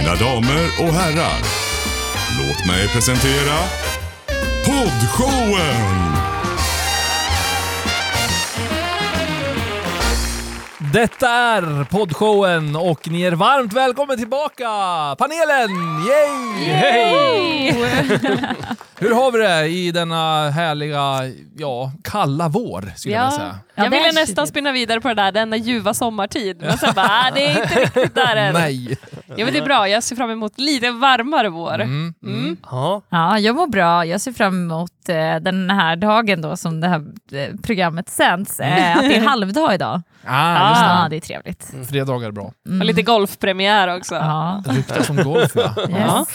Mina damer och herrar, låt mig presentera Poddshowen! Detta är poddshowen och ni är varmt välkommen tillbaka! Panelen! Yay! Hej! Hur har vi det i denna härliga, ja, kalla vår skulle jag vilja säga? jag det ville nästan spinna vidare på det där, denna ljuva sommartid. Men sen bara, ah, det är inte riktigt där än. Nej. Ja, men det är bra, jag ser fram emot lite varmare vår. Mm, mm. Ja. Ja, jag mår bra. Jag ser fram emot eh, den här dagen då som det här eh, programmet sänds. Eh, att det är halvdag idag. Ah, just Ja, det. det är trevligt. Fredagar är bra. Och lite golfpremiär också. Ja. Ryktas som golf ja. Yes.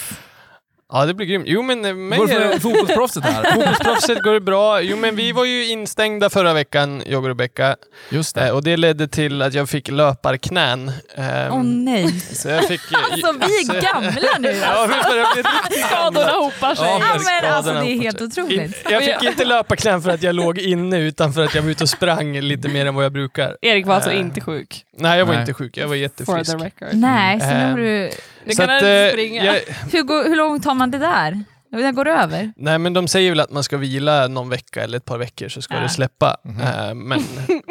Ja, det blir grymt. Jo, men eh, mig Går det för fotbollsproffset här? Fotbollsproffset går det bra. Jo, men vi var ju instängda förra veckan, jag och Rebecka. Just Eh, det. och det ledde till att jag fick löparknän. Ehm, Åh nej. Så jag fick... eh, Alltså vi är gamla nu Ja, alltså. vi börjar bli riktigt Skadorna hopar sig. Ja, Ja, men alltså det är helt otroligt. jag fick inte löparknän för att jag låg inne, utan för att jag var ute och sprang lite mer än vad jag brukar. Erik var alltså Eh, inte sjuk. Nej, jag var Nej. inte sjuk. Jag var For jättefrisk. the record. Nej, så nu Eh, har du... Du Så kan att, inte eh, springa. jag, hur, går, hur långt har man det där? Det går över? nej, men de säger väl att man ska vila någon vecka eller ett par veckor så ska Ja. det släppa. Mhm. Eh, men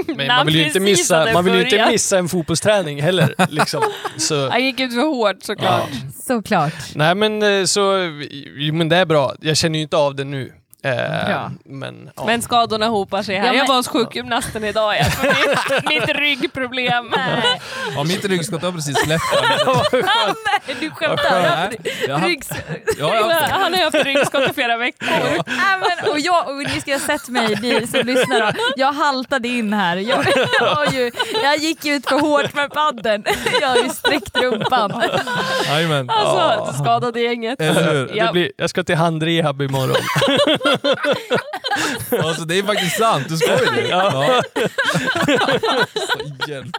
men När man vill ju inte missa, man vill ju inte missa en fotbollsträning heller. Liksom. Så, Han gick ut för hårt såklart. Såklart. nej, men eh, så, jo, men det är bra. Jag känner ju inte av det nu. Eh, Bra. Men, ja. Men skadorna hopar sig här. Ja, men- Jag var hos sjukgymnasten idag. Ja, för mitt, mitt ryggproblem. Nej, Ja, mitt ryggskott har precis släppt. nej du skämtar. Jag har- Ryggs... Ja, jag har- Han har ju haft ryggskott i flera veckor. Nej, men, och, jag, och ni ska ha sett mig, ni som lyssnar. då. Jag haltade in här. Jag, jag, ju, jag gick ut för hårt med padden. Jag har ju sträckt rumpan. Alltså, skadade gänget. Eller hur? det Ja. blir, jag ska till handrehab imorgon. Alltså det är faktiskt sant, du skojar ju. Ja. Så hjälp.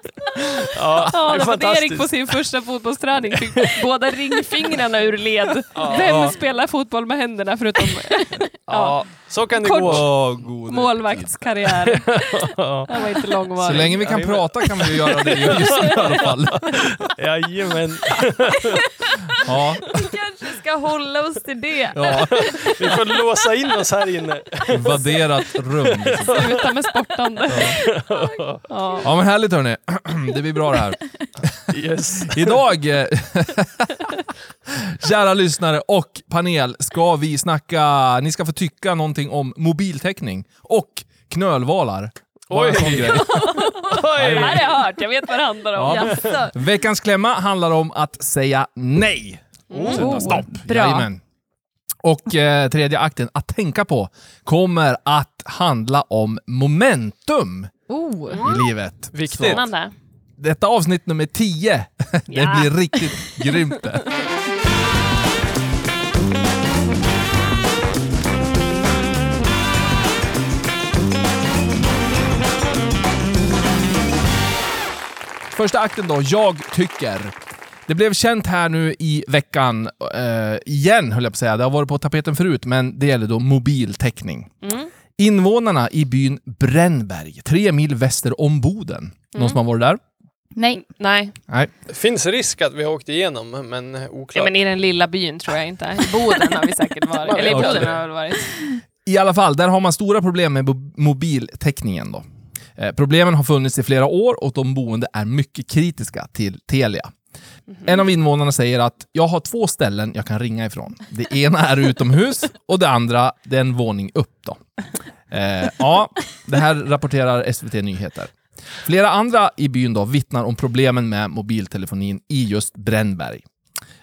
Ja, Ja, det är därför att Erik fantastiskt. på sin första fotbollsträning fick båda ringfingrarna ur led. Vem spelar fotboll med händerna förutom Ja, så kan det Kort. gå. Gode. målvaktskarriär? Ja. Den var inte Så långvarig. länge vi kan Jajamän. prata kan vi ju göra det just nu i alla fall. Jajamän. Ja, Vi kanske ska hålla oss till det. ja. Vi får låsa in oss här inne. Vadderat rum. liksom. Sluta med sportande. Ja. Ja men härligt hörni. Det blir bra det här. Yes. Idag, eh, kära lyssnare och panel, ska vi snacka, ni ska få tycka någonting om mobiltäckning och knölvalar. Bara Oj. Det här har jag hört, jag vet vad det handlar om. Ja. Veckans klämma handlar om att säga nej. Sätta stopp. bra. Jajamän. Och eh, tredje akten, att tänka på, kommer att handla om momentum Oh. i livet. Viktigt. Så, Spännande. detta avsnitt nummer 10, det Ja. blir riktigt grymt det. Första akten då, jag tycker. Det blev känt här nu i veckan, eh, igen höll jag på att säga, det har varit på tapeten förut, men det gäller då mobiltäckning. Mm. Invånarna i byn Brännberg, tre mil väster om Boden. Någon som har varit där? Nej. Nej, Nej. Det finns risk att vi har åkt igenom, men oklart. ja, men i den lilla byn tror jag inte. I Boden har vi säkert varit. Eller i. Boden har vi varit. I alla fall, där har man stora problem med mobiltäckningen. Då. Eh, problemen har funnits i flera år och de boende är mycket kritiska till Telia. Mm-hmm. En av invånarna säger att jag har två ställen jag kan ringa ifrån. Det ena är utomhus och det andra det är en våning upp. Då. Eh, ja, det här rapporterar SVT Nyheter. Flera andra i byn då vittnar om problemen med mobiltelefonin i just Brännberg.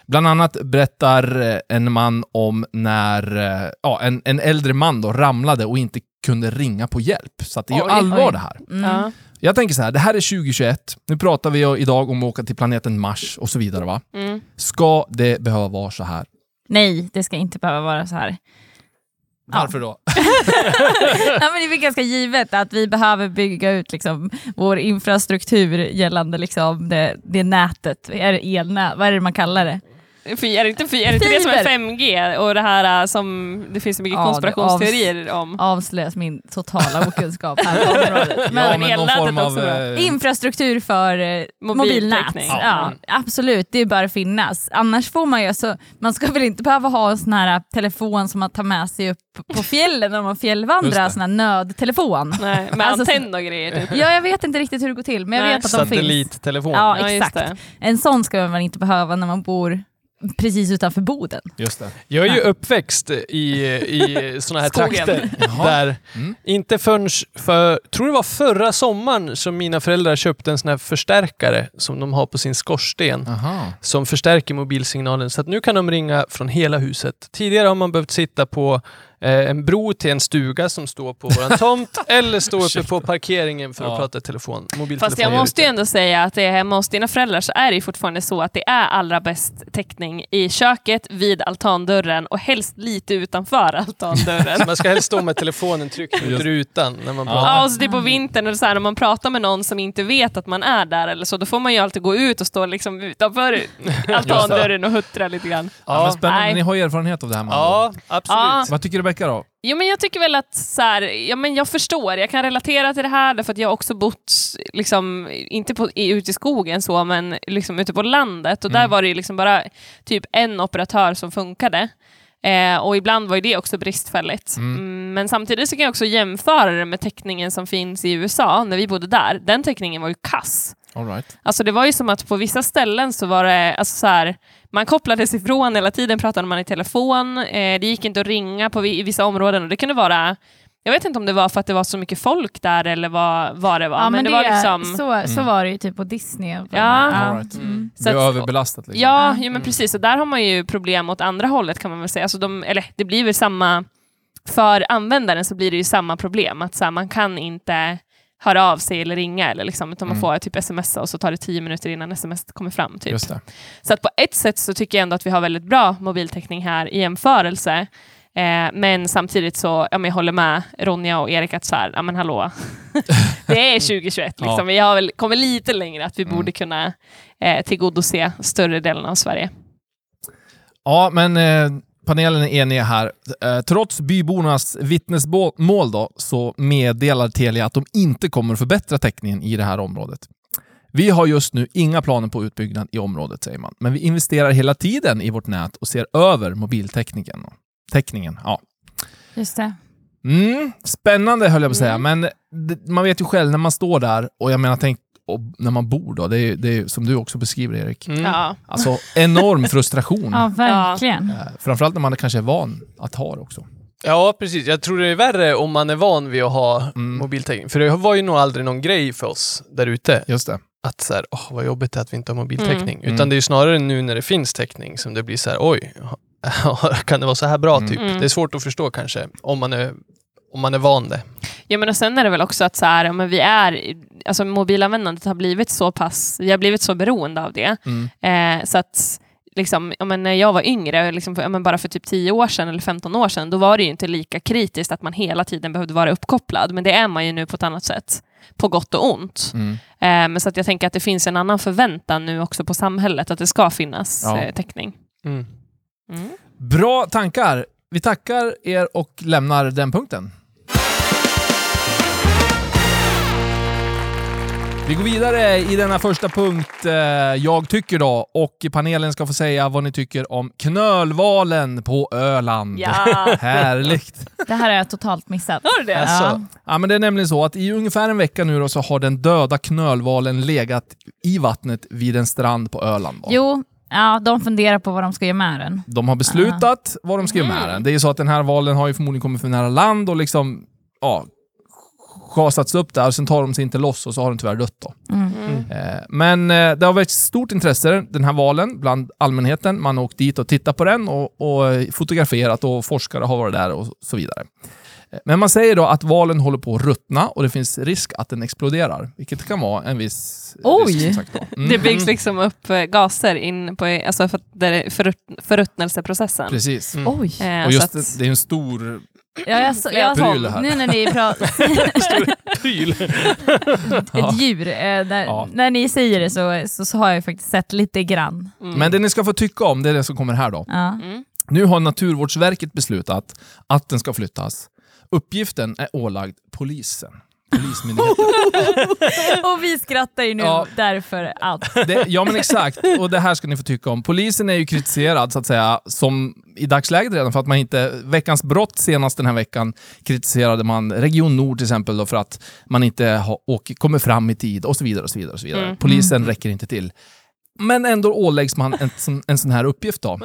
Bland annat berättar eh, en man om när eh, ja, en, en äldre man då ramlade och inte kunde ringa på hjälp. Så att det är ju Oj, allvar oj. det här. Mm. Ja. Jag tänker så här, det här är 2021. Nu pratar vi idag om att åka till planeten Mars och så vidare. va? Mm. Ska det behöva vara så här? Nej, det ska inte behöva vara så här. Ja. Varför då? ja, men det är väl ganska givet att vi behöver bygga ut liksom, vår infrastruktur gällande liksom, det, det nätet. Är det elnät? Vad är det man kallar det? Fy- Är det inte, fy- är det, inte det som är Fiber. 5G och det här äh, som det finns så mycket Ja, konspirationsteorier om? Avslöjas min totala okunskap här på området. Ja, Men, men någon elnätet form av... eh, Infrastruktur för eh, mobilnät. Mobiltäckning. Ja, absolut, det bör finnas. Annars får man ju, så, man ska väl inte behöva ha en sån här telefon som man tar med sig upp på fjällen när man fjällvandrar, sån här nödtelefon. Nej, med Alltså, antenn och grejer typ. Ja, jag vet inte riktigt hur det går till, men jag Nej. vet att de finns. Satellittelefon. Ja, Ja, exakt. En sån ska man inte behöva när man bor precis utanför Boden. Just det. Jag är ju uppväxt i, i såna här Skogen. trakter. Där Mm. inte förrän för, tror det var förra sommaren som mina föräldrar köpte en sån här förstärkare som de har på sin skorsten. Aha. som förstärker mobilsignalen så att nu kan de ringa från hela huset. Tidigare har man behövt sitta på en bro till en stuga som står på våran tomt eller stå uppe på parkeringen för att Ja. prata i telefon. Fast jag måste ju ändå säga att det är hemma hos dina föräldrar så är det ju fortfarande så att det är allra bäst täckning i köket, vid altandörren och helst lite utanför altandörren. Så man ska helst stå med telefonen tryckt mot rutan när man Ja. pratar. Ja, och så typ på vintern eller så här, när man pratar med någon som inte vet att man är där eller så, då får man ju alltid gå ut och stå liksom utanför altandörren och huttra lite grann. Ja, men Ja, spännande. Nej. Ni har ju erfarenhet av det här ord. ja absolut. Ja. Vad tycker Rebecka då? Jo, men jag tycker väl att så här, ja, men jag förstår, jag kan relatera till det här därför att jag har också bott, liksom, inte på, ute i skogen så, men liksom ute på landet och där Mm. var det liksom bara typ en operatör som funkade. Eh, och ibland var ju det också bristfälligt. Mm. Mm, men samtidigt så kan jag också jämföra det med täckningen som finns i USA när vi bodde där. Den täckningen var ju kass. All right. Alltså det var ju som att på vissa ställen så var det, alltså så här, man kopplades ifrån hela tiden, pratade man i telefon, eh, det gick inte att ringa på i vissa områden och det kunde vara, jag vet inte om det var för att det var så mycket folk där eller vad, vad det var, Ja, men, det, var liksom... så, så Mm. var det ju typ på Disney. Ja. All right. Mm. Det Så är att- överbelastat liksom. Ja, Ja. jo, men precis. Och där har man ju problem åt andra hållet kan man väl säga. Alltså de, eller det blir väl samma, för användaren så blir det ju samma problem. Att så här, man kan inte höra av sig eller ringa, eller liksom, utan man Mm. får typ smsa och så tar det tio minuter innan sms kommer fram. Typ. Så att på ett sätt så tycker jag ändå att vi har väldigt bra mobiltäckning här i jämförelse. Eh, men samtidigt så, ja, men jag håller med Ronja och Erik att så här, ja men hallå, det är 2021 liksom. Ja. Vi har väl kommit lite längre att vi Mm. borde kunna eh, tillgodose större delen av Sverige. Ja, men eh, panelen är eniga här. Eh, trots bybornas vittnesmål då, så meddelar Telia att de inte kommer förbättra täckningen i det här området. Vi har just nu inga planer på utbyggnad i området, säger man. Men vi investerar hela tiden i vårt nät och ser över mobiltäckningen. Täckningen, ja. Just det. Mm, spännande höll jag på att säga, Mm. men man vet ju själv när man står där och jag menar, tänk och när man bor då. Det är, det är som du också beskriver Erik. Mm. Ja. Alltså enorm frustration. Ja, verkligen. Eh, Framförallt när man kanske är van att ha det också. Ja, precis. Jag tror det är värre om man är van vid att ha Mm. mobiltäckning. För det var ju nog aldrig någon grej för oss där ute. Just det. Att så här, åh vad jobbigt det är att vi inte har mobiltäckning. Mm. Utan det är ju snarare nu när det finns täckning som det blir så här, oj, kan det vara så här bra Mm. typ? Mm. Det är svårt att förstå kanske, om man är, om man är van det. Ja, men och sen är det väl också att så här, men vi är, alltså mobilanvändandet har blivit så pass, vi har blivit så beroende av det. Mm. Eh, så att liksom, ja, men när jag var yngre, liksom, ja, bara för typ 10 år sedan eller 15 år sedan, då var det ju inte lika kritiskt att man hela tiden behövde vara uppkopplad. Men det är man ju nu på ett annat sätt, på gott och ont. Mm. Eh, men så att jag tänker att det finns en annan förväntan nu också på samhället, att det ska finnas Ja. eh, täckning. Mm. Mm. Bra tankar. Vi tackar er och lämnar den punkten. Vi går vidare i denna första punkt, eh, jag tycker då, och panelen ska få säga vad ni tycker om knölvalen på Öland. Ja! Härligt! Det här har jag totalt missat. Har du det? Alltså, Ja, men det är nämligen så att i ungefär en vecka nu då så har den döda knölvalen legat i vattnet vid en strand på Öland. Då. Jo, ja, de funderar på vad de ska göra med den. De har beslutat vad de ska göra med Mm. den. Det är ju så att den här valen har ju förmodligen kommit för nära land och liksom, ja, schasats upp där och sen tar de sig inte loss och så har den tyvärr dött då. Mm. Mm. Eh, men eh, det har varit stort intresse, den här valen, bland allmänheten. Man har åkt dit och tittat på den och, och fotograferat och forskare har varit där och så vidare. Eh, Men man säger då att valen håller på att ruttna och det finns risk att den exploderar, vilket kan vara en viss Oj! risk. Mm. Det byggs liksom upp eh, gaser in på, alltså för, förruttnelseprocessen. Precis. Mm. Oj. Eh, Och just att- det är en stor Ja, jag, så, jag, Pryl här. nu när ni pratar Pryl. ett djur, eh, när, Ja. när ni säger det så, så, så har jag faktiskt sett lite grann. Mm. Men det ni ska få tycka om, det är det som kommer här då. Ja. Mm. Nu har Naturvårdsverket beslutat att den ska flyttas. Uppgiften är ålagd polisen. Polismyndigheten. Och vi skrattar ju nu Ja. därför att... Det, ja men exakt, och det här ska ni få tycka om. Polisen är ju kritiserad så att säga, som i dagsläget redan för att man inte... Veckans brott senast den här veckan kritiserade man Region Nord till exempel då, för att man inte har, åker, kommer fram i tid och så vidare. och så vidare, och så vidare. Mm. Polisen räcker inte till. Men ändå åläggs man en, sån- en sån här uppgift då.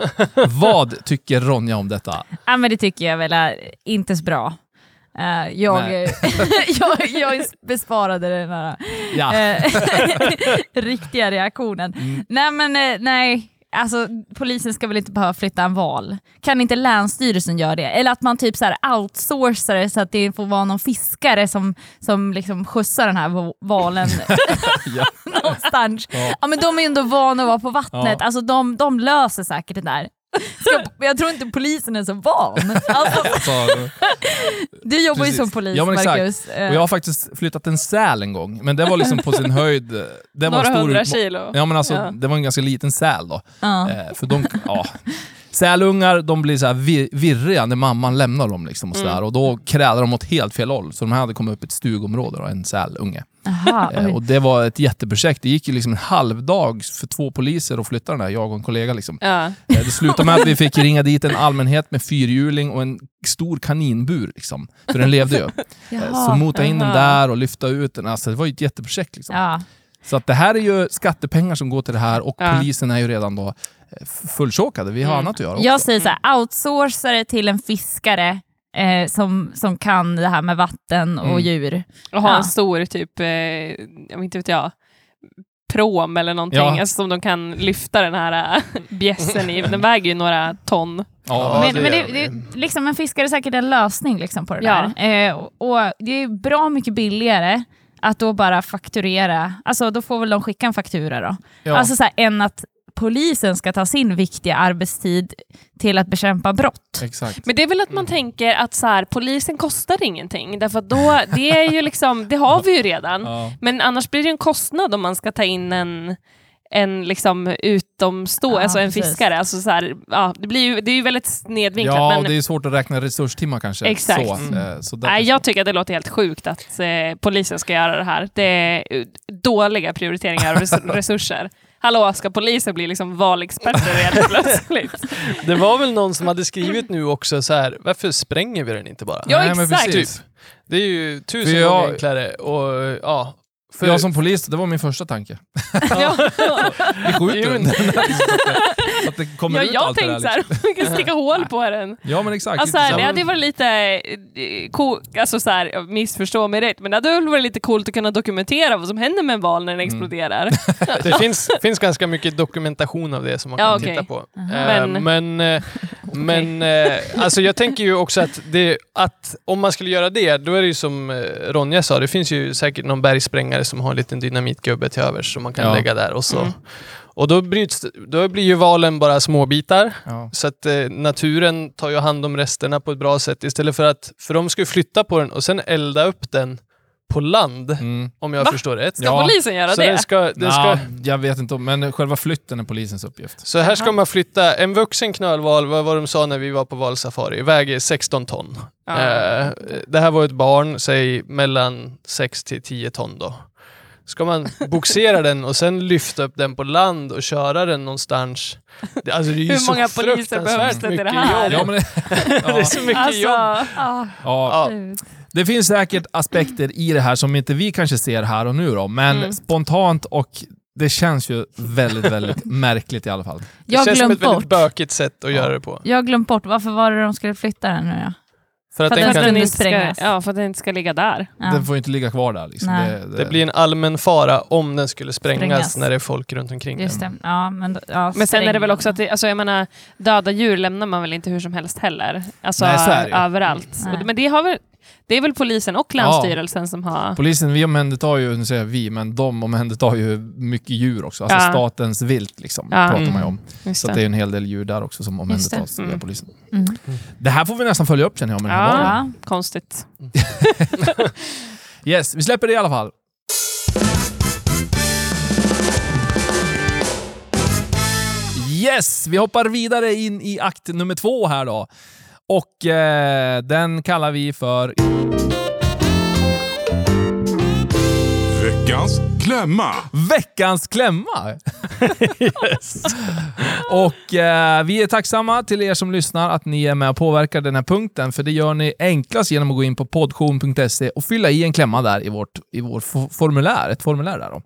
Vad tycker Ronja om detta? Ja men det tycker jag väl är inte så bra. Eh, jag, jag, jag besparade den här Ja. eh, riktiga reaktionen. Mm. Nej men eh, nej, alltså polisen ska väl inte behöva flytta en val. Kan inte Länsstyrelsen göra det? Eller att man typ så här outsourcar det så att det får vara någon fiskare som, som liksom skjutsar den här va- valen Ja. någonstans. Ja. Ja. men de är ju ändå vana att vara på vattnet, Ja. alltså de, de löser säkert det där. Ska, jag tror inte polisen är så van. Alltså, Alltså, du jobbar Precis. ju som polis Ja, men exakt. Marcus. Och jag har faktiskt flyttat en säl en gång, men det var liksom på sin höjd... Det var Några en stor hundra kilo. Ja men alltså, Ja. det var en ganska liten säl då. ja. Eh, för de, ja. Sälungar de blir så här vir, virriga när mamman lämnar dem. Liksom och, så Mm. där. och Då krälar de åt helt fel håll. Så de här hade kommit upp i ett stugområde, då, en sälunge. Aha, Eh, och det var ett jätteprojekt. Det gick ju liksom en halvdag för två poliser att flytta den här, jag och en kollega. Liksom. Ja. Eh, det slutade med att vi fick ringa dit en allmänhet med fyrhjuling och en stor kaninbur. Liksom, för den levde ju. Eh, Jaha. Så mota in den där och lyfta ut den. Alltså, det var ju ett jätteprojekt. Liksom. Ja. Så att det här är ju skattepengar som går till det här och Ja. polisen är ju redan då eh, fulltjockade. Vi har Mm. annat att göra också. Jag säger så här, outsourca det till en fiskare eh, som, som kan det här med vatten och Mm. djur. Och ha Ja. en stor, typ, eh, jag vet inte vet jag, prom eller någonting, Ja. alltså, som de kan lyfta den här äh, bjässen i. Den väger ju några ton. Ja, men det men det, det, liksom, en fiskare är säkert en lösning liksom, på det Ja. där. Eh, och, och det är bra mycket billigare att då bara fakturera, alltså då får väl de skicka en faktura då. ja. Alltså så här, än att polisen ska ta sin viktiga arbetstid till att bekämpa brott. Exakt. Men det är väl att man tänker att så här, polisen kostar ingenting, därför att då, det är ju liksom, det har vi ju redan. Ja. Men annars blir det en kostnad om man ska ta in en, en liksom utomstående, Ja, alltså en precis. fiskare. Alltså så här, ja, det, blir ju, det är ju väldigt snedvinklat. ja, men, det är svårt att räkna resurstimmar kanske. Exakt. Så, Mm. eh, så Nej, jag tycker att det låter helt sjukt att eh, polisen ska göra det här. Det är eh, dåliga prioriteringar av res- resurser. Hallå, ska polisen bli liksom valexperter helt plötsligt? Det var väl någon som hade skrivit nu också så här, varför spränger vi den inte bara? Ja, Nej, men exakt. precis. Det är ju tusen jag- gånger enklare och ja. För, Jag som polis, det var min första tanke. Ja, Vi skjuter den. men- så att det kommer ja ut jag allt tänkte såhär, vi kan sticka hål på den. Ja men exakt. Alltså, det hade varit lite, eh, cool, alltså så här, missförstå mig rätt, men det hade väl varit lite coolt att kunna dokumentera vad som händer med en val när den Mm. exploderar. det finns, finns ganska mycket dokumentation av det som man Ja, kan okej. titta på. Men- Eh, men eh, men eh, alltså jag tänker ju också att, det, att om man skulle göra det, då är det ju som eh, Ronja sa, det finns ju säkert någon bergsprängare som har en liten dynamitgubbe till övers som man kan Ja. lägga där och så. Mm. Och då, bryts, då blir ju valen bara småbitar. Ja. Så att eh, naturen tar ju hand om resterna på ett bra sätt istället för att, för de ska ju flytta på den och sen elda upp den på land, Mm. om jag Va? förstår rätt. Ska Ja. polisen göra Så det? den ska, den ska, Ja, jag vet inte, om- men själva flytten är polisens uppgift. så här ska Aha. man flytta, en vuxen knölval, vad var de sa när vi var på valsafari, väger 16 ton. Ja. Eh, det här var ett barn, säg mellan 6 till 10 ton då. Ska man boxera den och sen lyfta upp den på land och köra den någonstans? Det, alltså det är ju Hur så många poliser behövs det till det mycket här? jobb. Ja, men det, Det är ja, så mycket jobb. Alltså, Ah, ja, Ja. det finns säkert aspekter i det här som inte vi kanske ser här och nu då, men Mm. spontant och det känns ju väldigt, väldigt märkligt i alla fall. Det Jag har känns som ett väldigt bort. bökigt sätt att Ja. göra det på. Jag har glömt bort, varför var det de skulle flytta den nu då? För att För att den den kan, kunde inte ska, ja, för att den inte ska ligga där. Ja. Den får ju inte ligga kvar där. Liksom. Nej. Det, det blir en allmän fara om den skulle sprängas, Sprängas. när det är folk runt omkring Just den. det. Ja, men, ja, Men sen är det väl också att, den. det, alltså jag menar, döda djur lämnar man väl inte hur som helst heller? Alltså Nej, så är det ju. överallt. Nej. Och- Men det har väl, Det är väl polisen och Länsstyrelsen som har... Polisen, vi omhändertar ju, nu säger jag vi, men de omhändertar ju mycket djur också. Alltså Ja. statens vilt liksom, Ja. pratar man ju om. Just Så det är en hel del djur där också som omhändertas det. via Mm. polisen. Mm. Det här får vi nästan följa upp känner jag med den här Ja. barnen. Ja. Konstigt. Yes, vi släpper det i alla fall. Yes, vi hoppar vidare in i akt nummer två här då. Och eh, den kallar vi för Veckans klämma. Veckans klämma. och eh, vi är tacksamma till er som lyssnar att ni är med och påverkar den här punkten, för det gör ni enklast genom att gå in på podtion.se och fylla i en klämma där i vårt, i vårt fo- formulär, ett formulär där då.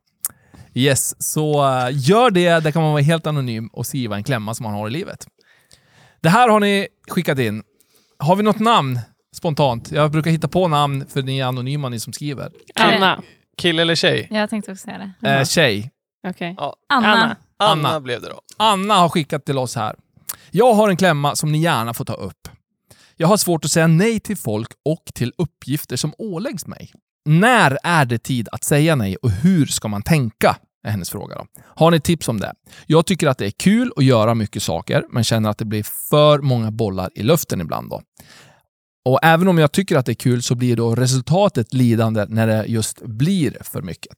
Yes, så eh, gör det. Där kan man vara helt anonym och skriva en klämma som man har i livet. Det här har ni skickat in. Har vi något namn spontant? Jag brukar hitta på namn för ni är anonyma ni som skriver. Anna. Kille eller tjej? Jag tänkte också säga det. Eh, tjej. Okej. Ja. Anna. Anna. Anna, Anna. blev det då. Anna har skickat till oss här. Jag har en klämma som ni gärna får ta upp. Jag har svårt att säga nej till folk och till uppgifter som åläggs mig. När är det tid att säga nej och hur ska man tänka? Är hennes fråga. Då. Har ni tips om det? Jag tycker att det är kul att göra mycket saker, men känner att det blir för många bollar i luften ibland. Då. Och även om jag tycker att det är kul så blir då resultatet lidande när det just blir för mycket.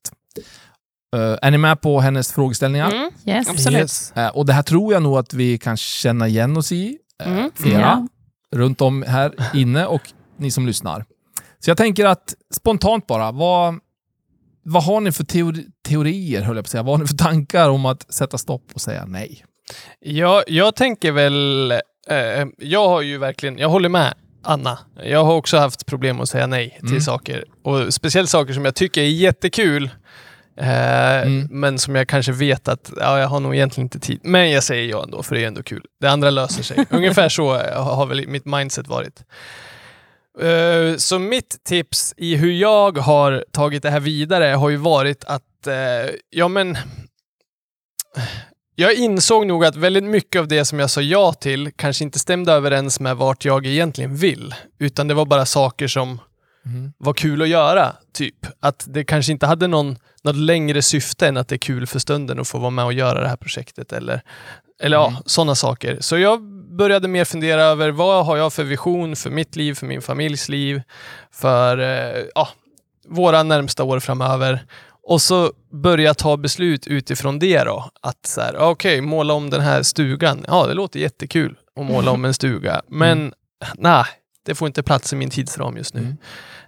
Eh, är ni med på hennes frågeställningar? Mm. Yes. Absolut. Eh, och det här tror jag nog att vi kan känna igen oss i, eh, Mm. flera, Ja. runt om här inne och ni som lyssnar. Så jag tänker att spontant bara, vad, vad har ni för teori, teorier, höll jag på att säga, vad har ni för tankar om att sätta stopp och säga nej? Jag, jag tänker väl, eh, jag har ju verkligen, jag håller med Anna. Jag har också haft problem att säga nej till Mm. saker. Och speciellt saker som jag tycker är jättekul. Eh, Mm. Men som jag kanske vet att ja, jag har nog egentligen inte tid. Men jag säger ja ändå, för det är ändå kul. Det andra löser sig. Ungefär så har väl mitt mindset varit. Eh, så mitt tips i hur jag har tagit det här vidare har ju varit att, eh, ja men, jag insåg nog att väldigt mycket av det som jag sa ja till kanske inte stämde överens med vart jag egentligen vill. Utan det var bara saker som var kul att göra, typ. Att det kanske inte hade någon, något längre syfte än att det är kul för stunden att få vara med och göra det här projektet. Eller, eller ja, sådana saker. Så jag började mer fundera över vad har jag för vision för mitt liv, för min familjs liv, för eh, ja, våra närmsta år framöver. Och så börja ta beslut utifrån det då. Att så här, okej, måla om den här stugan. Ja, det låter jättekul att måla om en stuga. Men nej, det får inte plats i min tidsram just nu. Mm.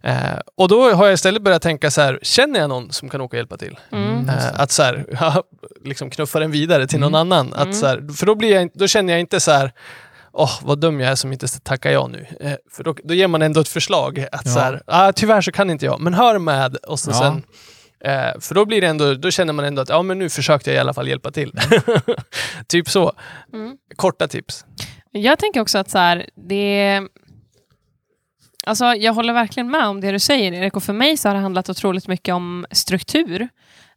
Eh, och då har jag istället börjat tänka så här, känner jag någon som kan åka och hjälpa till? Mm. Eh, att så här, liksom knuffa den vidare till någon Mm. annan. Att Mm. så här, för då, blir jag, då känner jag inte så här, åh vad dum jag är som inte tackar ja nu. Eh, för då, då ger man ändå ett förslag. Att Ja. så här, ah, tyvärr så kan inte jag, men hör med. Och så Ja. sen, eh, för då, blir det ändå, då känner man ändå att ja, men nu försökte jag i alla fall hjälpa till. typ så. Mm. Korta tips. Jag tänker också att så här, det... Alltså, jag håller verkligen med om det du säger, Erik. Och för mig så har det handlat otroligt mycket om struktur.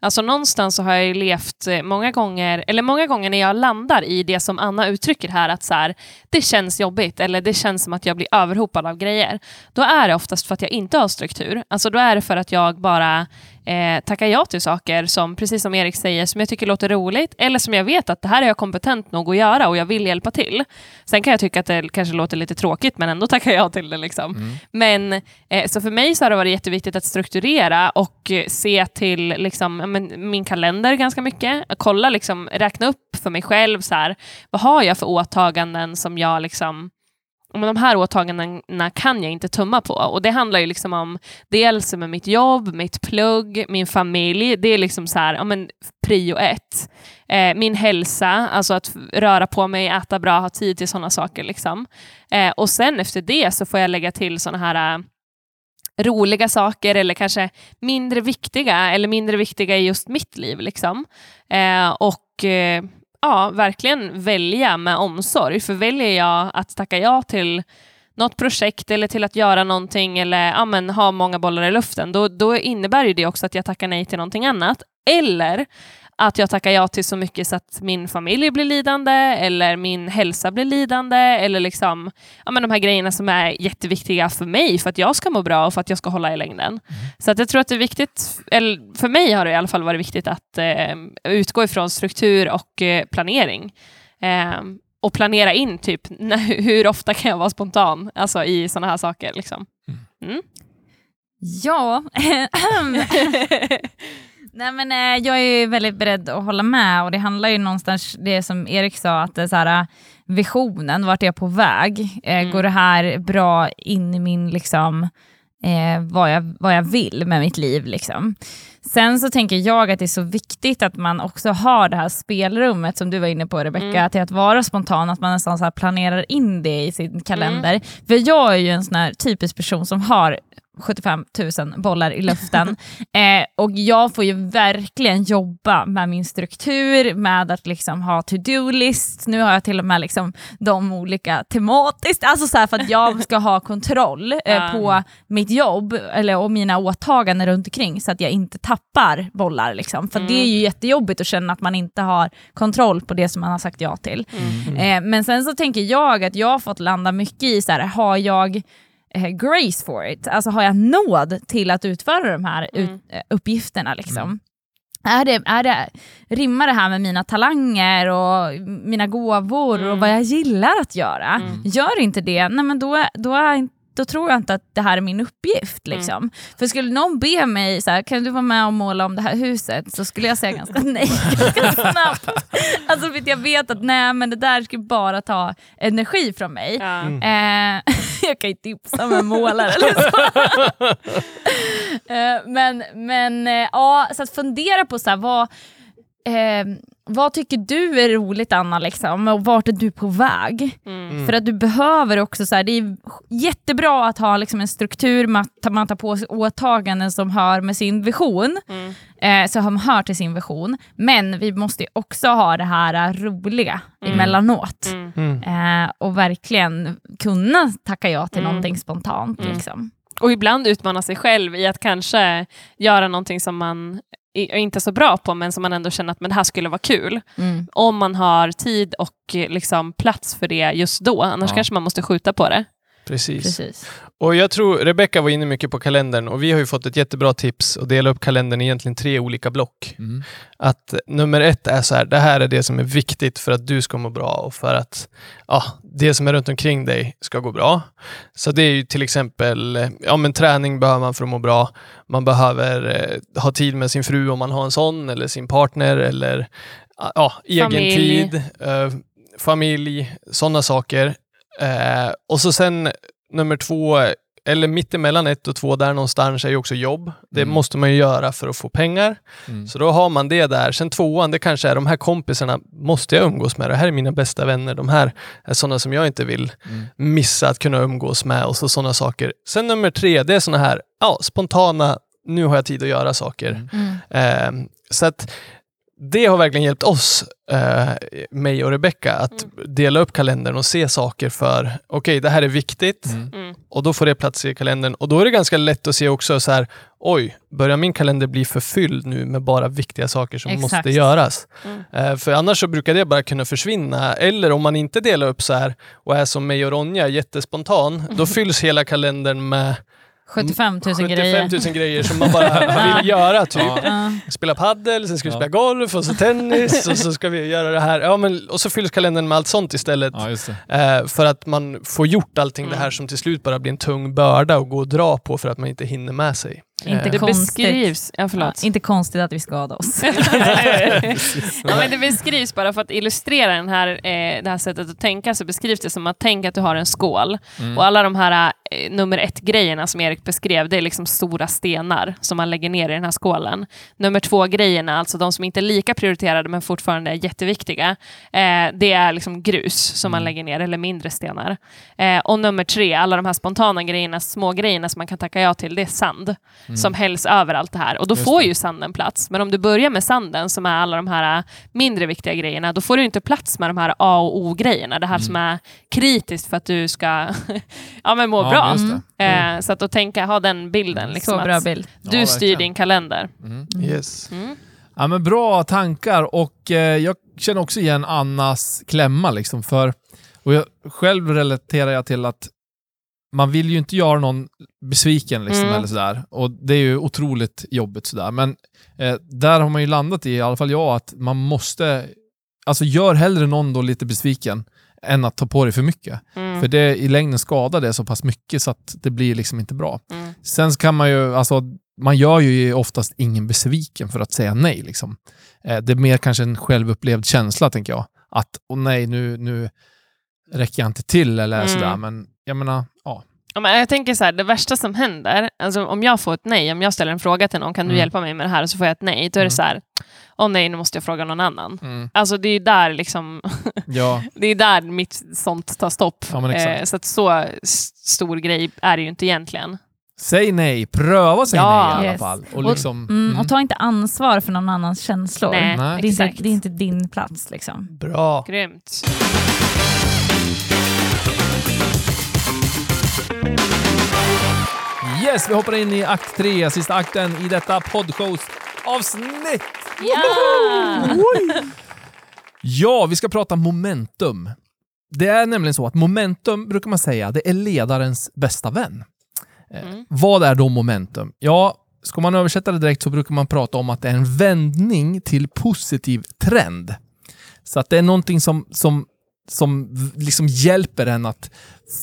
Alltså någonstans så har jag levt eh, många gånger, eller många gånger när jag landar i det som Anna uttrycker här, att så här, det känns jobbigt eller det känns som att jag blir överhopad av grejer. Då är det oftast för att jag inte har struktur. Alltså då är det för att jag bara eh, tackar ja till saker som, precis som Erik säger, som jag tycker låter roligt eller som jag vet att det här är jag kompetent nog att göra och jag vill hjälpa till. Sen kan jag tycka att det kanske låter lite tråkigt men ändå tackar jag till det. Liksom. Men, eh, så för mig så har det varit jätteviktigt att strukturera och eh, se till liksom, men, min kalender ganska mycket. Kolla, liksom, räkna upp för mig själv, så här, vad har jag för åtaganden som jag liksom men de här åtagandena kan jag inte tumma på. Och Det handlar ju liksom om dels med mitt jobb, mitt plugg, min familj. Det är liksom så här, ja, men prio ett. Eh, min hälsa, alltså att röra på mig, äta bra, ha tid till sådana saker. Liksom. Eh, och sen efter det så får jag lägga till sådana här eh, roliga saker eller kanske mindre viktiga eller mindre viktiga i just mitt liv. Liksom. Eh, och eh, ja, verkligen välja med omsorg. För väljer jag att tacka ja till något projekt eller till att göra någonting eller ja, men, ha många bollar i luften, då, då innebär ju det också att jag tackar nej till någonting annat. Eller att jag tackar ja till så mycket så att min familj blir lidande eller min hälsa blir lidande eller liksom, ja, men de här grejerna som är jätteviktiga för mig för att jag ska må bra och för att jag ska hålla i längden. Så att jag tror att det är viktigt, eller för mig har det i alla fall varit viktigt att eh, utgå ifrån struktur och eh, planering. Eh, och planera in typ när, hur ofta kan jag vara spontan alltså i sådana här saker. Liksom. Mm. Ja, Nej, men, eh, jag är väldigt beredd att hålla med och det handlar ju någonstans det som Erik sa, att det är så här, visionen, vart är jag på väg? Eh, Mm. Går det här bra in i min, liksom, eh, vad, jag, vad jag vill med mitt liv? Liksom. Sen så tänker jag att det är så viktigt att man också har det här spelrummet som du var inne på Rebecka, Mm. till att vara spontan, att man nästan så planerar in det i sin kalender. För jag är ju en sån här typisk person som har 75 000 bollar i luften. eh, och jag får ju verkligen jobba med min struktur, med att liksom ha to-do-list. Nu har jag till och med liksom de olika tematiskt, alltså så för att jag ska ha kontroll eh, på mitt jobb eller, och mina åtaganden runt omkring så att jag inte tappar bollar. Liksom. För det är ju jättejobbigt att känna att man inte har kontroll på det som man har sagt ja till. Eh, men sen så tänker jag att jag har fått landa mycket i, så här, har jag grace for it? Alltså har jag nåd till att utföra de här ut, eh, uppgifterna? Liksom? Är det, är det, rimmar det här med mina talanger och mina gåvor och vad jag gillar att göra? Gör inte det, nej men då, då, är, inte- då tror jag inte att det här är min uppgift. Liksom. För skulle någon be mig, så här, kan du vara med och måla om det här huset? Så skulle jag säga ganska nej, ganska snabbt. Alltså för att jag vet att nej men det där skulle bara ta energi från mig. Ja. Eh, jag kan ju tipsa med målare eller så. eh, men men eh, ja, så att fundera på så här, vad, eh, vad tycker du är roligt Anna, liksom, och vart är du på väg? Mm. För att du behöver också, så här, det är jättebra att ha liksom, en struktur, med att man tar på sig åtaganden som hör med sin vision, Mm. eh, som hör till sin vision. Men vi måste ju också ha det här eh, roliga emellanåt. Mm. Mm. Eh, och verkligen kunna tacka ja till Mm. någonting spontant. Mm. Liksom. Och ibland utmana sig själv i att kanske göra någonting som man är inte så bra på, men som man ändå känner att men det här skulle vara kul. Mm. Om man har tid och eh, liksom, plats för det just då, annars Ja. kanske man måste skjuta på det. Precis. Precis. Och jag tror, Rebecca var inne mycket på kalendern och vi har ju fått ett jättebra tips att dela upp kalendern i egentligen tre olika block. Mm. Att nummer ett är så här, det här är det som är viktigt för att du ska må bra och för att ja, det som är runt omkring dig ska gå bra. Så det är ju till exempel, ja men träning behöver man för att må bra. Man behöver eh, ha tid med sin fru om man har en sån, eller sin partner, eller ja, egen Familj. tid, eh, familj, sådana saker. Eh, och så sen nummer två, eller mittemellan ett och två där någonstans är ju också jobb. Det Mm. måste man ju göra för att få pengar. Mm. Så då har man det där. Sen tvåan, det kanske är de här kompisarna måste jag umgås med. Det här är mina bästa vänner. De här är sådana som jag inte vill Mm. missa att kunna umgås med och så sådana saker. Sen nummer tre, det är sådana här ja, spontana, nu har jag tid att göra saker. Mm. Mm. Eh, så att det har verkligen hjälpt oss, eh, mig och Rebecca, att dela upp kalendern och se saker för, okej, det här är viktigt Mm. Mm. och då får det plats i kalendern. Och då är det ganska lätt att se också så här, oj, börjar min kalender bli förfylld nu med bara viktiga saker som Exakt. måste göras? Mm. Eh, för annars så brukar det bara kunna försvinna. Eller om man inte delar upp så här och är som mig och Ronja, jättespontan, då fylls hela kalendern med 75 000 75 grejer. 000 grejer som man bara vill göra. Typ. Ja. Spela paddel, sen ska vi Ja. spela golf och så tennis och så ska vi göra det här. Ja, men, och så fylls kalendern med allt sånt istället. Ja, just det. Eh, för att man får gjort allting Mm. det här som till slut bara blir en tung börda att gå och dra på för att man inte hinner med sig. Inte Eh, Det Konstigt. beskrivs, ja, Ja, förlåt. inte konstigt att vi skadar oss. ja, men det beskrivs bara för att illustrera den här, eh, det här sättet att tänka så beskrivs det som att tänk att du har en skål Mm. och alla de här eh, nummer ett-grejerna som Erik beskrev, det är liksom stora stenar som man lägger ner i den här skålen. Nummer två-grejerna, alltså de som inte är lika prioriterade men fortfarande är jätteviktiga, eh, det är liksom grus som man Mm. lägger ner, eller mindre stenar. Eh, och nummer tre, alla de här spontana grejerna, små grejerna som man kan tacka ja till, det är sand som hälls över allt det här. Och då Just får det. ju sanden plats. Men om du börjar med sanden, som är alla de här äh, mindre viktiga grejerna, då får du inte plats med de här A och O-grejerna. Det här som är kritiskt för att du ska ja, men må Ja, bra. just det. Eh, så att då tänka, ha den bilden. Liksom, Så bra att bild. du Ja, styr din kalender. Mm. Yes. Mm. Ja, men bra tankar och eh, jag känner också igen Annas klämma. Liksom, för, och jag, själv relaterar jag till att man vill ju inte göra någon besviken. Liksom, Mm. eller sådär. Och det är ju otroligt jobbigt. Sådär. Men eh, där har man ju landat i, i alla fall jag, att man måste... Alltså gör hellre någon då lite besviken än att ta på dig för mycket. Mm. För det i längden skadar det så pass mycket så att det blir liksom inte bra. Mm. Sen kan man ju, alltså, man gör ju oftast ingen besviken för att säga nej. Liksom. Eh, det är mer kanske en självupplevd känsla, tänker jag. Att, åh nej, nu, nu räcker jag inte till eller Mm. sådär. Men jag menar, ja. Ja, men jag tänker så här, det värsta som händer, alltså om jag får ett nej, om jag ställer en fråga till någon, kan du Mm. hjälpa mig med det här? Och så får jag ett nej, då är Mm. det så här, åh nej, nu måste jag fråga någon annan. Mm. Alltså det är ju där liksom, Ja, det är där mitt sånt tar stopp. Ja. Eh, så att så stor grej är det ju inte egentligen. säg nej. Pröva säg Ja. nej i alla fall. Och Och- liksom, Mm, mm. och ta inte ansvar för någon annans känslor. Nej, Nej. Det, är inte, det är inte din plats. Liksom. Bra. Grymt. Yes, vi hoppar in i akt tre, sista akten i detta podcast-avsnitt. Ja! Ja, vi ska prata momentum. Det är nämligen så att momentum, brukar man säga, det är ledarens bästa vän. Eh, Mm. Vad är då momentum? Ja, ska man översätta det direkt så brukar man prata om att det är en vändning till positiv trend. Så att det är någonting som, som, som liksom hjälper en att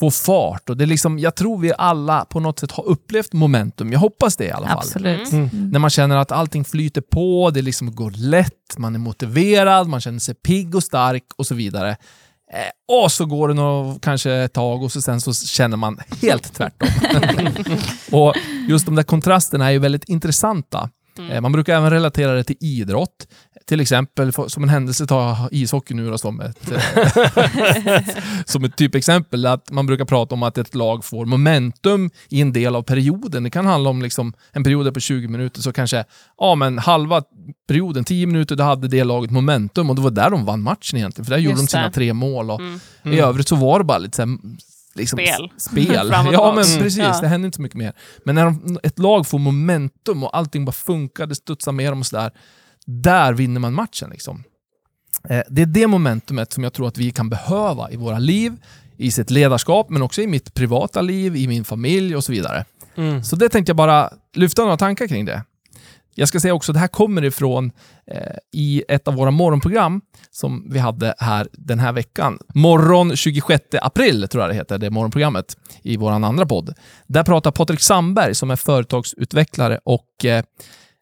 få fart. Och det är liksom, jag tror vi alla på något sätt har upplevt momentum. Jag hoppas det i alla fall. Absolut. Mm. När man känner att allting flyter på, det liksom går lätt, man är motiverad, man känner sig pigg och stark och så vidare. Eh, och så går det nog kanske ett tag och så sen så känner man helt tvärtom. och just de där kontrasterna är ju väldigt intressanta. Eh, man brukar även relatera det till idrott. Till exempel, som en händelse, ta ishockey nu då som ett, eh, som ett typexempel, att man brukar prata om att ett lag får momentum i en del av perioden. Det kan handla om liksom en period på 20 minuter, så kanske ja, men halva perioden, 10 minuter, då hade det laget momentum och det var där de vann matchen egentligen, för där gjorde de Just sina det. tre mål. Och Mm. I övrigt så var det bara lite så här, liksom, Spel. spel. Ja, men precis. Ja. Det hände inte så mycket mer. Men när de, ett lag får momentum och allting bara funkar, det studsar med dem och sådär, där vinner man matchen. Liksom. Eh, Det är det momentumet som jag tror att vi kan behöva i våra liv, i sitt ledarskap, men också i mitt privata liv, i min familj och så vidare. Mm. Så det tänkte jag bara lyfta några tankar kring det. Jag ska säga också, det här kommer ifrån eh, i ett av våra morgonprogram som vi hade här den här veckan. Morgon 26 april tror jag det heter, det morgonprogrammet i vår andra podd. Där pratar Patrik Sandberg som är företagsutvecklare och eh,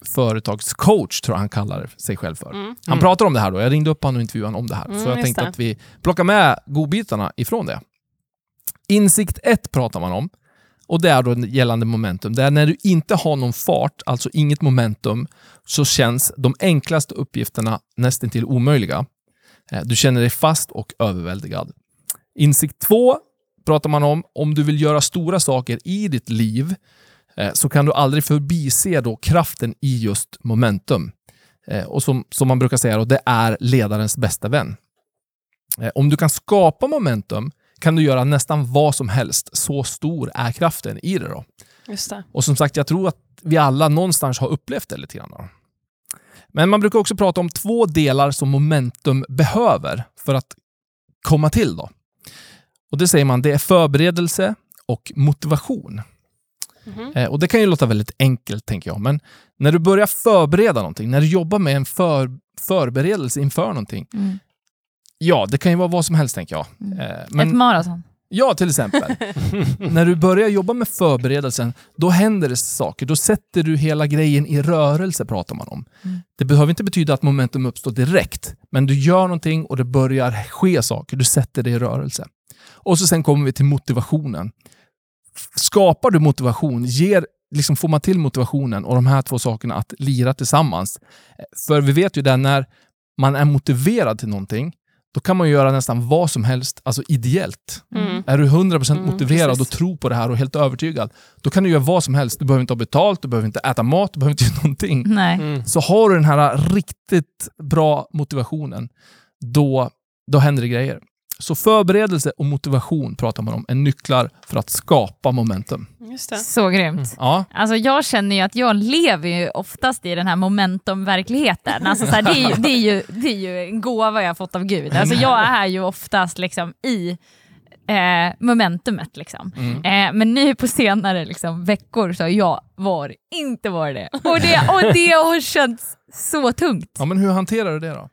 företagscoach, tror jag han kallar sig själv för. Mm. Han pratar om det här då. Jag ringde upp honom och intervjuade honom om det här. Mm, så jag tänkte det. att vi plockar med godbitarna ifrån det. Insikt 1 pratar man om. Och det är då gällande momentum. Det är när du inte har någon fart, alltså inget momentum, så känns de enklaste uppgifterna nästan till omöjliga. Eh, Du känner dig fast och överväldigad. Insikt 2 pratar man om. Om du vill göra stora saker i ditt liv så kan du aldrig förbise då kraften i just momentum. Eh, Och som, som man brukar säga, då, det är ledarens bästa vän. Eh, Om du kan skapa momentum kan du göra nästan vad som helst. Så stor är kraften i det. Då. Det. Och som sagt, jag tror att vi alla någonstans har upplevt det lite grann. Då. Men man brukar också prata om två delar som momentum behöver för att komma till. Då. Och Det säger man, det är förberedelse och motivation. Eh, och Det kan ju låta väldigt enkelt, tänker jag. Men när du börjar förbereda någonting, när du jobbar med en för, förberedelse inför någonting, Mm. ja, det kan ju vara vad som helst, tänker jag. Mm. Eh, Ett men, maraton. Ja, till exempel. När du börjar jobba med förberedelsen, då händer det saker. Då sätter du hela grejen i rörelse, pratar man om. Mm. Det behöver inte betyda att momentum uppstår direkt, men du gör någonting och det börjar ske saker. Du sätter det i rörelse. Och så sen kommer vi till motivationen. Skapar du motivation, ger, liksom får man till motivationen och de här två sakerna att lira tillsammans. För vi vet ju det, när man är motiverad till någonting, då kan man göra nästan vad som helst, alltså ideellt. Mm. Är du 100% Mm, motiverad precis. och tror på det här och helt övertygad, då kan du göra vad som helst. Du behöver inte ha betalt, du behöver inte äta mat, du behöver inte göra någonting. Nej. Mm. Så har du den här riktigt bra motivationen, då, då händer det grejer. Så förberedelse och motivation pratar man om är nycklar för att skapa momentum. Just det. Så grymt. Ja, Alltså jag känner ju att jag lever ju oftast i den här momentumverkligheten. Alltså så här, det, är ju, det, är ju, det är ju en gåva jag har fått av Gud. Alltså jag är ju oftast liksom i eh, momentumet. Liksom. Eh, men nu på senare liksom, veckor så har jag var, inte varit det. Och, det. och det har känts så tungt. ja men hur hanterar du det då?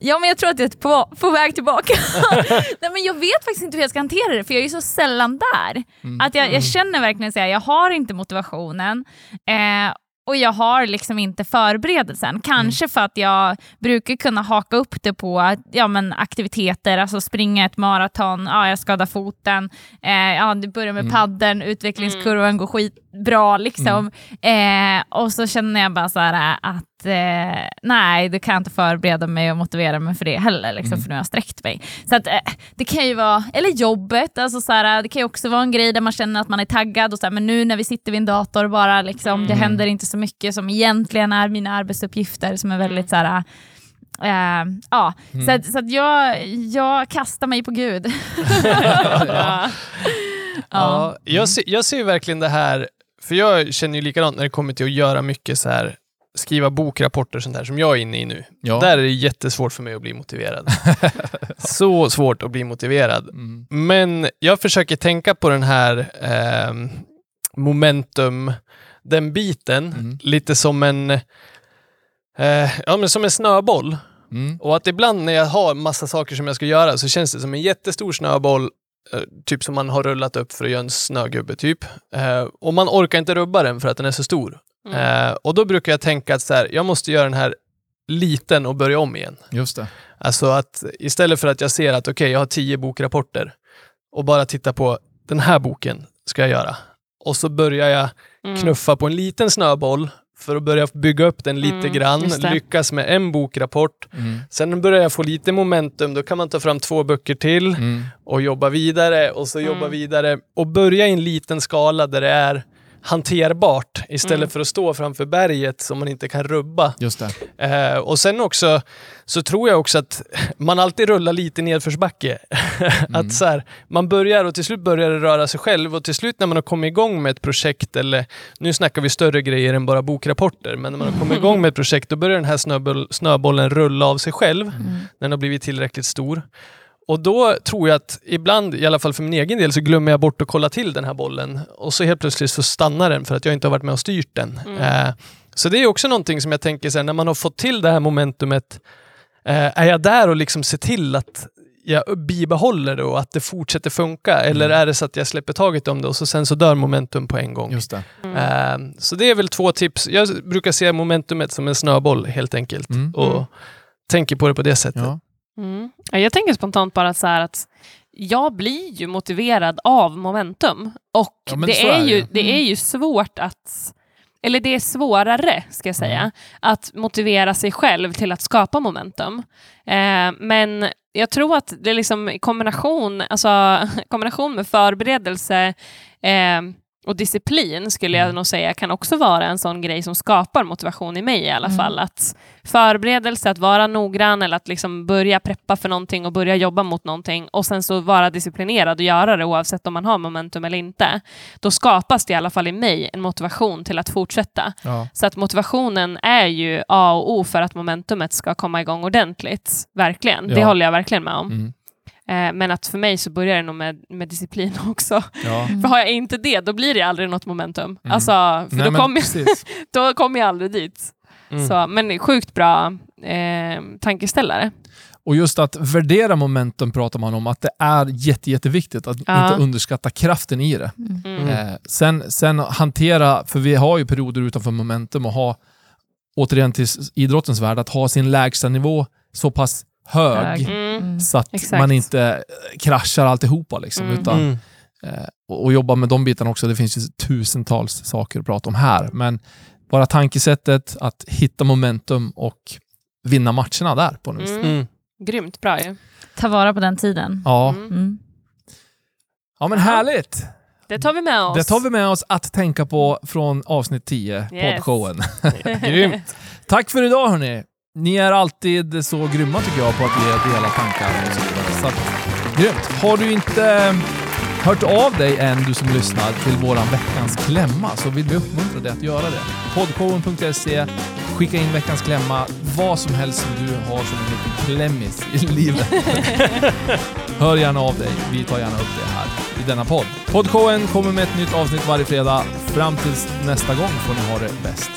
Ja men jag tror att jag är på, på väg tillbaka. Nej, men jag vet faktiskt inte hur jag ska hantera det för jag är ju så sällan där. Att jag, jag känner verkligen att jag har inte motivationen eh, och jag har liksom inte förberedelsen. Kanske för att jag brukar kunna haka upp det på ja, men aktiviteter, alltså springa ett maraton, ja, jag skadar foten, eh, ja, du börjar med paddeln, utvecklingskurvan går skitbra. Liksom. Eh, och så känner jag bara så här att eh, nej, det kan jag inte förbereda mig och motivera mig för det heller, liksom, för nu har jag sträckt mig. Så att, eh, det kan ju vara, eller jobbet, alltså, så här, det kan ju också vara en grej där man känner att man är taggad och så här, men nu när vi sitter vid en dator bara, liksom, det händer inte så mycket som egentligen är mina arbetsuppgifter som är väldigt så här, eh, ja, så, att, så att jag, jag kastar mig på Gud. Ja. Ja, jag, ser, jag ser verkligen det här, för jag känner ju likadant när det kommer till att göra mycket så här skriva bokrapporter och sånt där som jag är inne i nu. Ja. Där är det jättesvårt för mig att bli motiverad. Så svårt att bli motiverad. Mm. Men jag försöker tänka på den här ehm, momentum, den biten, Mm. lite som en, eh, ja, men som en snöboll. Mm. Och att ibland när jag har massa saker som jag ska göra så känns det som en jättestor snöboll, eh, typ som man har rullat upp för att göra en snögubbe typ. Eh, och man orkar inte rubba den för att den är så stor. Eh, och då brukar jag tänka att så här, jag måste göra den här liten och börja om igen. Just det. Alltså att istället för att jag ser att okej, jag har tio bokrapporter och bara titta på den här boken ska jag göra. Och så börjar jag Mm. knuffa på en liten snöboll för att börja bygga upp den lite Mm, grann, lyckas med en bokrapport. Mm. Sen börjar jag få lite momentum, då kan man ta fram två böcker till Mm. och jobba vidare och så Mm. jobba vidare och börja i en liten skala där det är hanterbart istället Mm. för att stå framför berget som man inte kan rubba. Just det. Eh, och sen också så tror jag också att man alltid rullar lite nedförsbacke. att så här, man börjar och till slut börjar det röra sig själv och till slut när man har kommit igång med ett projekt eller nu snackar vi större grejer än bara bokrapporter men när man har kommit igång med ett projekt då börjar den här snöboll, snöbollen rulla av sig själv när den har blivit tillräckligt stor. Och då tror jag att ibland, i alla fall för min egen del, så glömmer jag bort att kolla till den här bollen och så helt plötsligt så stannar den för att jag inte har varit med och styrt den. Eh, så det är också någonting som jag tänker så här, när man har fått till det här momentumet, eh, är jag där och liksom ser till att jag bibehåller det och att det fortsätter funka? Eller är det så att jag släpper taget om det och så sen så dör momentum på en gång? Just det. Eh, så det är väl två tips. Jag brukar se momentumet som en snöboll helt enkelt Mm. och Mm. tänker på det på det sättet. Ja. Mm. Ja, Jag tänker spontant bara så här att jag blir ju motiverad av momentum. Och Ja, det, är ju, det är ju svårt att eller det är svårare, ska jag säga, Mm. att motivera sig själv till att skapa momentum. Eh, men jag tror att det är liksom i kombination, alltså, kombination med förberedelse eh, och disciplin skulle jag nog säga kan också vara en sån grej som skapar motivation i mig i alla Mm. fall. Att förberedelse, att vara noggrann eller att liksom börja preppa för någonting och börja jobba mot någonting och sen så vara disciplinerad och göra det oavsett om man har momentum eller inte. Då skapas det i alla fall i mig en motivation till att fortsätta. Ja. Så att motivationen är ju A och O för att momentumet ska komma igång ordentligt. Verkligen. Det Ja. håller jag verkligen med om. Mm. Eh, men att för mig så börjar det nog med, med disciplin också. Ja. För har jag inte det, då blir det aldrig något momentum. Mm. Alltså, för Nej, då, kommer jag, då kommer jag aldrig dit. Mm. Så, men sjukt bra eh, tankeställare. Och just att värdera momentum pratar man om, att det är jätte, jätteviktigt att Ja. inte underskatta kraften i det. Mm. Eh, sen, sen hantera, för vi har ju perioder utanför momentum och ha, återigen till idrottens värld, att ha sin lägsta nivå så pass hög. Mm. Mm. så att Exakt. man inte eh, kraschar alltihopa. Liksom, Mm. utan, Mm. eh, och, och jobba med de bitarna också. Det finns ju tusentals saker att prata om här. Men bara tankesättet att hitta momentum och vinna matcherna där på något vis. Mm. Mm. Grymt bra ju. Ta vara på den tiden. Ja. Ja, men härligt! Det tar vi med oss. Det tar vi med oss att tänka på från avsnitt 10, Yes. poddshowen. Grymt. Tack för idag hörni! Ni är alltid så grymma tycker jag på att ge dela tankar och så vidare. Så att, grymt. Har du inte hört av dig än, du som lyssnar, till våran veckans klämma så vill vi uppmuntra dig att göra det. Podcoven.se, skicka in veckans klämma, vad som helst som du har som en liten klämmis i livet. Hör gärna av dig. Vi tar gärna upp det här i denna podd. Podcoven kommer med ett nytt avsnitt varje fredag. Fram tills nästa gång får ni ha det bäst.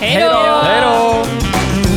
Hej då! Hej då!